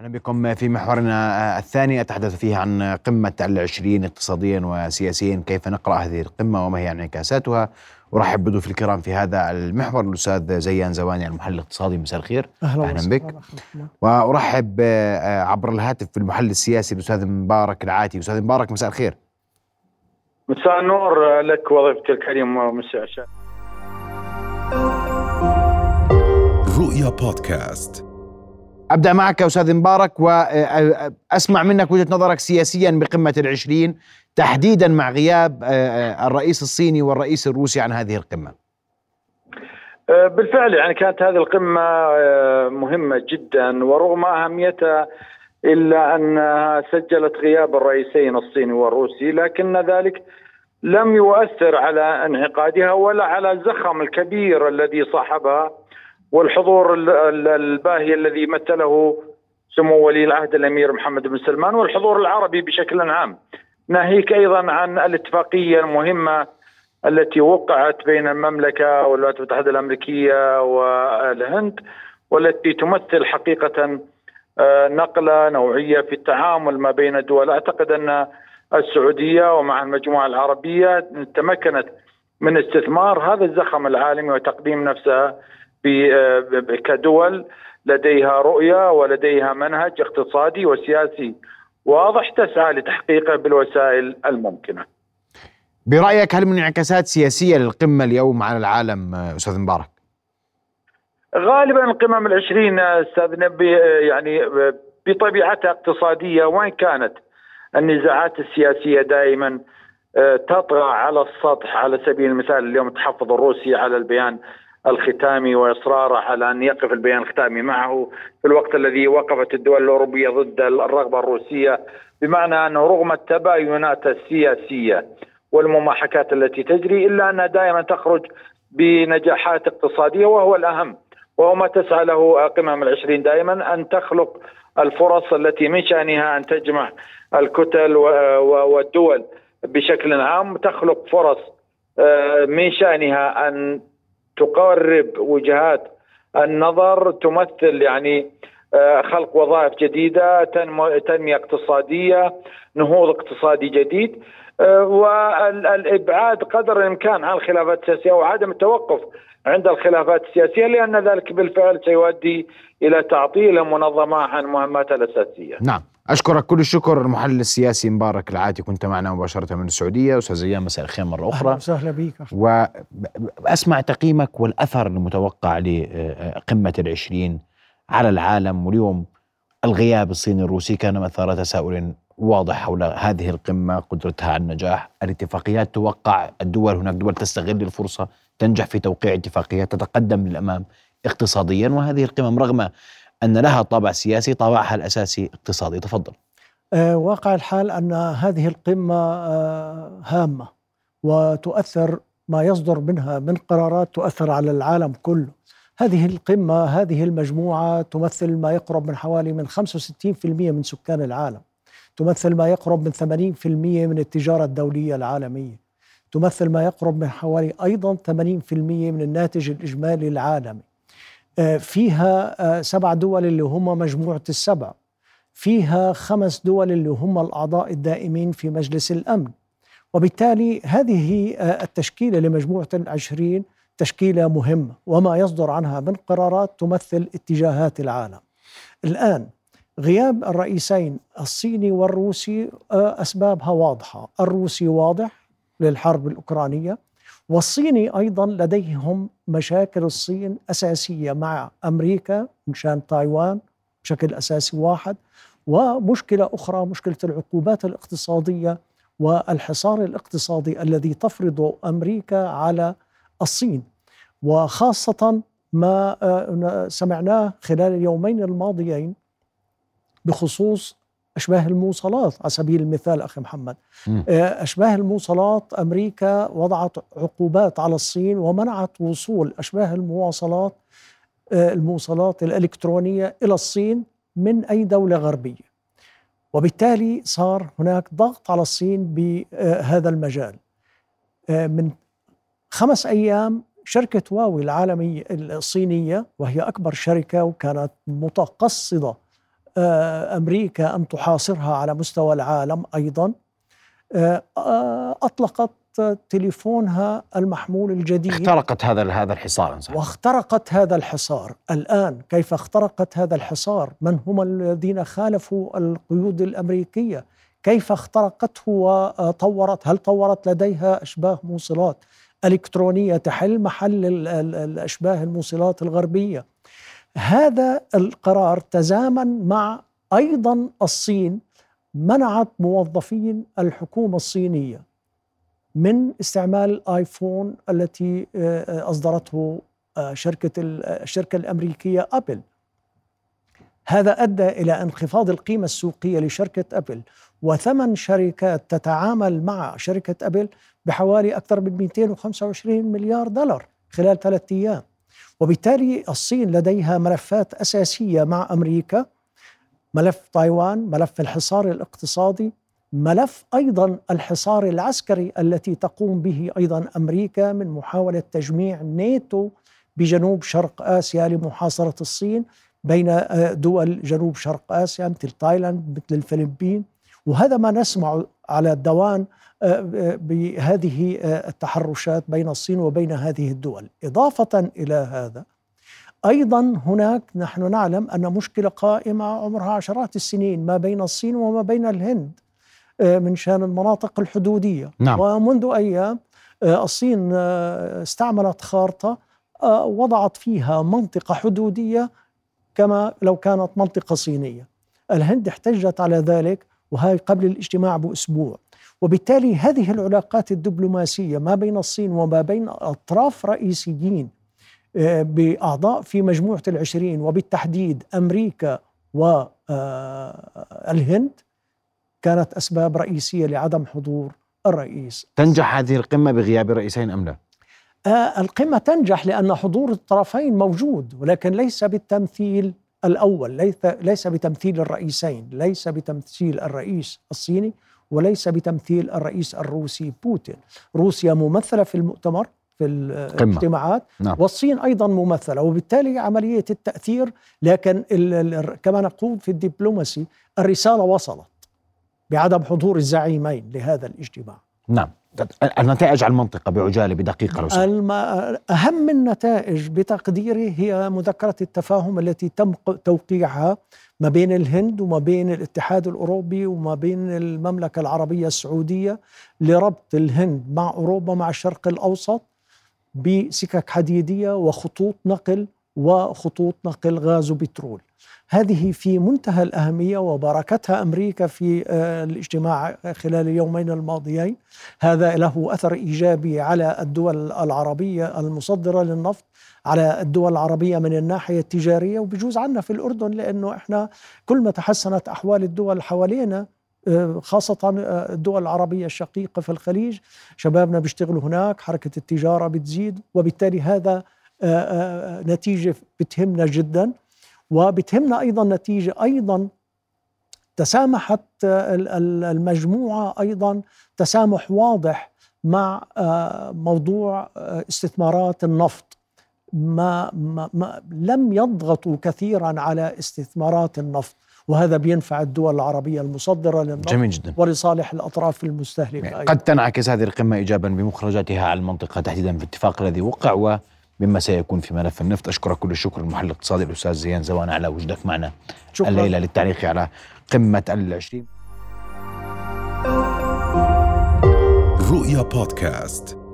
أهلا بكم في محورنا الثاني. أتحدث فيه عن قمة العشرين اقتصاديا وسياسيا كيف نقرأ هذه القمة وما هي انعكاساتها. أرحب بضيوف الكرام في هذا المحور الأستاذ زيان زواني المحلل الاقتصادي. مساء الخير. أهلا, أهلا بك. وأرحب عبر الهاتف بالمحلل السياسي الأستاذ مبارك العاتي. أستاذ مبارك مساء الخير. مساء النور لك وضيفتك الكريم ومساء رؤيا بودكاست. أبدأ معك أستاذ مبارك واسمع منك وجهة نظرك سياسيا بقمة العشرين تحديدا مع غياب الرئيس الصيني والرئيس الروسي عن هذه القمة. بالفعل يعني كانت هذه القمة مهمة جدا ورغم أهميتها إلا أنها سجلت غياب الرئيسين الصيني والروسي لكن ذلك لم يؤثر على انعقادها ولا على الزخم الكبير الذي صاحبها والحضور الباهي الذي مثله سمو ولي العهد الأمير محمد بن سلمان والحضور العربي بشكل عام. ناهيك أيضا عن الاتفاقية المهمة التي وقعت بين المملكة والولايات المتحدة الأمريكية والهند والتي تمثل حقيقة آه، نقلة نوعية في التعامل ما بين الدول، أعتقد أن السعودية ومع المجموعة العربية تمكنت من استثمار هذا الزخم العالمي وتقديم نفسها كدول لديها رؤية ولديها منهج اقتصادي وسياسي واضح تسعى لتحقيقه بالوسائل الممكنة. برأيك هل من انعكاسات سياسية للقمة اليوم على العالم أستاذ مبارك؟ غالبا القمم العشرين أستاذ نبي يعني بطبيعتها اقتصادية وإن كانت النزاعات السياسية دائما تطغى على السطح على سبيل المثال اليوم التحفظ الروسي على البيان الختامي وإصراره على أن يقف البيان الختامي معه في الوقت الذي وقفت الدول الأوروبية ضد الرغبة الروسية بمعنى أنه رغم التباينات السياسية والمماحكات التي تجري إلا أنها دائما تخرج بنجاحات اقتصادية وهو الأهم. وهو ما تسعى له قمم العشرين دائما أن تخلق الفرص التي من شأنها أن تجمع الكتل والدول بشكل عام. تخلق فرص آه، من شأنها أن تقرب وجهات النظر تمثل يعني آه، خلق وظائف جديدة تنمية اقتصادية نهوض اقتصادي جديد آه، والإبعاد قدر الإمكان عن الخلافات السياسية وعدم التوقف عند الخلافات السياسية لأن ذلك بالفعل سيؤدي إلى تعطيل المنظمه عن مهماتها الأساسية. نعم. أشكرك كل الشكر المحلل السياسي مبارك العاتي كنت معنا مباشرة من السعودية. أستاذ زيان مساء الخير مرة أخرى. أهلا وسهلا بك. واسمع تقييمك والأثر المتوقع لقمة العشرين على العالم. واليوم الغياب الصيني الروسي كان مثار تساؤل واضح حول هذه القمة قدرتها على النجاح. الاتفاقيات توقع الدول هناك دول تستغل الفرصة تنجح في توقيع اتفاقيات تتقدم للأمام اقتصاديا. وهذه القمم رغم أن لها طابع سياسي طابعها الأساسي اقتصادي. تفضل. آه واقع الحال أن هذه القمة آه هامة وتؤثر ما يصدر منها من قرارات تؤثر على العالم كله. هذه القمة هذه المجموعة تمثل ما يقرب من حوالي من 65% من سكان العالم. تمثل ما يقرب من 80% من التجارة الدولية العالمية. تمثل ما يقرب من حوالي أيضا 80% من الناتج الإجمالي العالمي. فيها آه، سبع دول اللي هم مجموعة السبع. فيها خمس دول اللي هم الأعضاء الدائمين في مجلس الأمن. وبالتالي هذه آه، التشكيلة لمجموعة العشرين تشكيلة مهمة وما يصدر عنها من قرارات تمثل اتجاهات العالم. الآن غياب الرئيسين الصيني والروسي أسبابها واضحة. الروسي واضح للحرب الأوكرانية. والصيني أيضا لديهم مشاكل الصين أساسية مع أمريكا مشان تايوان بشكل أساسي واحد ومشكلة أخرى مشكلة العقوبات الاقتصادية والحصار الاقتصادي الذي تفرضه أمريكا على الصين. وخاصة ما آه، سمعناه خلال اليومين الماضيين بخصوص أشباه الموصلات على سبيل المثال أخي محمد. آه، أشباه الموصلات أمريكا وضعت عقوبات على الصين ومنعت وصول أشباه المواصلات آه، الموصلات الإلكترونية إلى الصين من أي دولة غربية. وبالتالي صار هناك ضغط على الصين بهذا المجال. آه، من خمس أيام شركة واوي العالمية الصينية وهي أكبر شركة وكانت متقصدة أمريكا أن تحاصرها على مستوى العالم أيضا. أطلقت تليفونها المحمول الجديد. اخترقت هذا هذا الحصار صحيح. واخترقت هذا الحصار. الآن كيف اخترقت هذا الحصار؟ من هم الذين خالفوا القيود الأمريكية؟ كيف اخترقته وطورت؟ هل طورت لديها أشباه موصلات إلكترونية تحل محل الاشباه الموصلات الغربية؟ هذا القرار تزامن مع أيضا الصين منعت موظفين الحكومة الصينية من استعمال الايفون التي آه، أصدرته آه، شركة الشركة الأمريكية أبل. هذا أدى إلى انخفاض القيمة السوقية لشركة أبل وثمن شركات تتعامل مع شركة أبل بحوالي أكثر من 225 مليار دولار خلال ثلاثة أيام. وبالتالي الصين لديها ملفات أساسية مع أمريكا ملف تايوان ملف الحصار الاقتصادي ملف أيضا الحصار العسكري التي تقوم به أيضا أمريكا من محاولة تجميع ناتو بجنوب شرق آسيا لمحاصرة الصين بين آه، دول جنوب شرق آسيا مثل تايلاند مثل الفلبين. وهذا ما نسمع على الدوام بهذه التحرشات بين الصين وبين هذه الدول. إضافة إلى هذا أيضا هناك نحن نعلم أن مشكلة قائمة عمرها عشرات السنين ما بين الصين وما بين الهند آه، من شان المناطق الحدودية. نعم. ومنذ أيام آه، الصين آه، استعملت خارطة وضعت فيها منطقة حدودية كما لو كانت منطقة صينية. الهند احتجت على ذلك وهي قبل الاجتماع بأسبوع. وبالتالي هذه العلاقات الدبلوماسية ما بين الصين وما بين أطراف رئيسيين بأعضاء في مجموعة العشرين وبالتحديد أمريكا والهند كانت أسباب رئيسية لعدم حضور الرئيس تنجح هذه القمة بغياب الرئيسين أم لا؟ آه القمة تنجح لأن حضور الطرفين موجود ولكن ليس بالتمثيل الأول ليس ليس بتمثيل الرئيسين ليس بتمثيل الرئيس الصيني وليس بتمثيل الرئيس الروسي بوتين. روسيا ممثلة في المؤتمر في الاجتماعات نعم. والصين أيضا ممثلة وبالتالي عملية التأثير لكن كما نقول في الدبلوماسي الرسالة وصلت بعدم حضور الزعيمين لهذا الاجتماع. نعم. النتائج على المنطقة بعجالة بدقيقة لو الم... أهم النتائج بتقديري هي مذكرة التفاهم التي تم توقيعها ما بين الهند وما بين الاتحاد الأوروبي وما بين المملكة العربية السعودية لربط الهند مع أوروبا مع الشرق الأوسط بسكك حديدية وخطوط نقل وخطوط نقل غاز وبترول. هذه في منتهى الأهمية وباركتها أمريكا في آه، الاجتماع خلال اليومين الماضيين. هذا له أثر إيجابي على الدول العربية المصدرة للنفط على الدول العربية من الناحية التجارية وبجوز عنا في الأردن لأنه إحنا كل ما تحسنت أحوال الدول حوالينا آه، خاصة آه، الدول العربية الشقيقة في الخليج شبابنا بيشتغلوا هناك حركة التجارة بتزيد وبالتالي هذا نتيجة بتهمنا جداً. وبتهمنا أيضا نتيجة أيضا تسامحت المجموعة أيضا. تسامح واضح مع آه، موضوع آه، استثمارات النفط. ما, ما, ما لم يضغطوا كثيرا على استثمارات النفط وهذا بينفع الدول العربية المصدرة للنفط جميل جدا. ولصالح الأطراف المستهلكة يعني قد تنعكس هذه القمة إيجابا بمخرجاتها على المنطقة تحديدا في الاتفاق الذي وقع و مما سيكون في ملف النفط. أشكرك كل الشكر المحلل الاقتصادي الأستاذ زيان زوان على وجودك معنا شكرا. الليلة للتعليق على قمة العشرين. رؤيا بودكاست.